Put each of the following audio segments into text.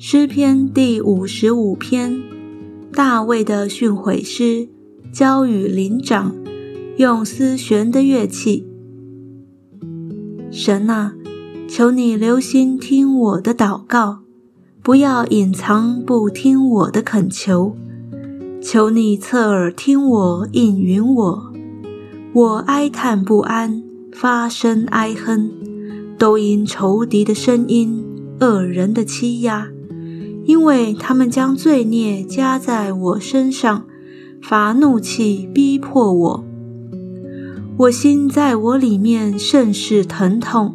诗篇第五十五篇，大卫的训诲诗，交与灵长，用丝弦的乐器。神啊，求你留心听我的祷告，不要隐藏不听我的恳求。求你侧耳听我应允我，我哀叹不安，发声哀哼，都因仇敌的声音，恶人的欺压。因为他们将罪孽加在我身上，发怒气逼迫我，我心在我里面甚是疼痛，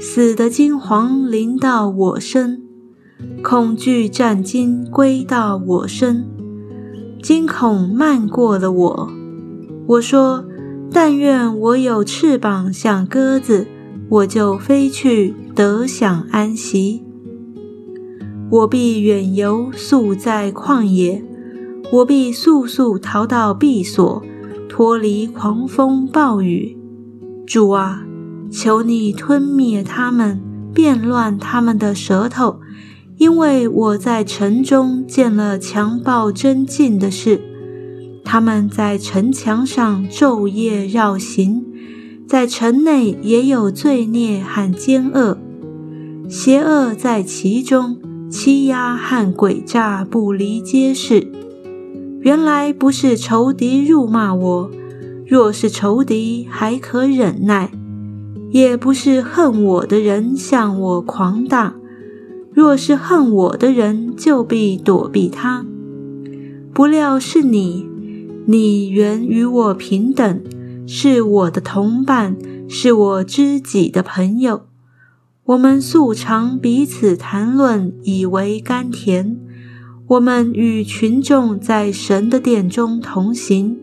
死的惊惶临到我身，恐惧战惊归到我身，惊恐漫过了我。我说：但愿我有翅膀像鸽子，我就飞去得享安息。我必远游，宿在旷野；我必速速逃到避所，脱离狂风暴雨。主啊，求你吞灭他们，变乱他们的舌头，因为我在城中见了强暴真禁的事。他们在城墙上昼夜绕行，在城内也有罪孽和奸恶，邪恶在其中。欺压和诡诈不离皆是。原来不是仇敌辱骂我，若是仇敌还可忍耐；也不是恨我的人向我狂大，若是恨我的人就必躲避他。不料是你，你原与我平等，是我的同伴，是我知己的朋友。我们素常彼此谈论，以为甘甜。我们与群众在神的殿中同行。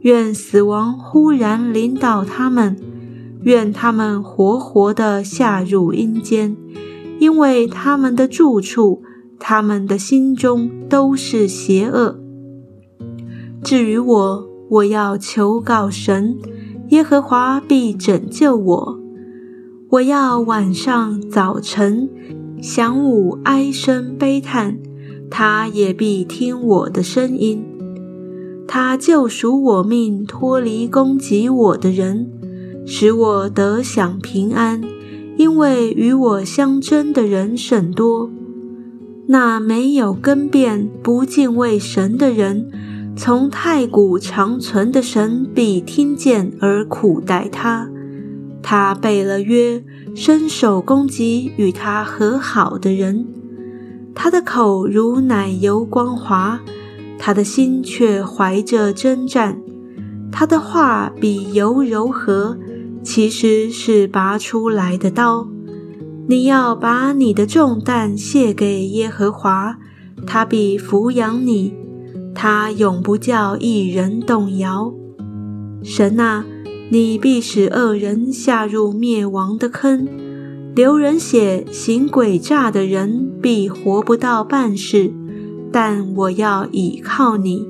愿死亡忽然临到他们，愿他们活活地下入阴间，因为他们的住处，他们的心中都是邪恶。至于我，我要求告神，耶和华必拯救我。我要晚上、早晨、晌午哀声悲叹，他也必听我的声音。他救赎我命，脱离攻击我的人，使我得享平安。因为与我相争的人甚多，那没有根变、不敬畏神的人，从太古长存的神必听见而苦待他。他背了约，伸手攻击与他和好的人。他的口如奶油光滑，他的心却怀着征战。他的话比油柔和，其实是拔出来的刀。你要把你的重担卸给耶和华，他必抚养你，他永不叫一人动摇。神啊！你必使恶人下入灭亡的坑，流人血、行诡诈的人必活不到半世。但我要倚靠你。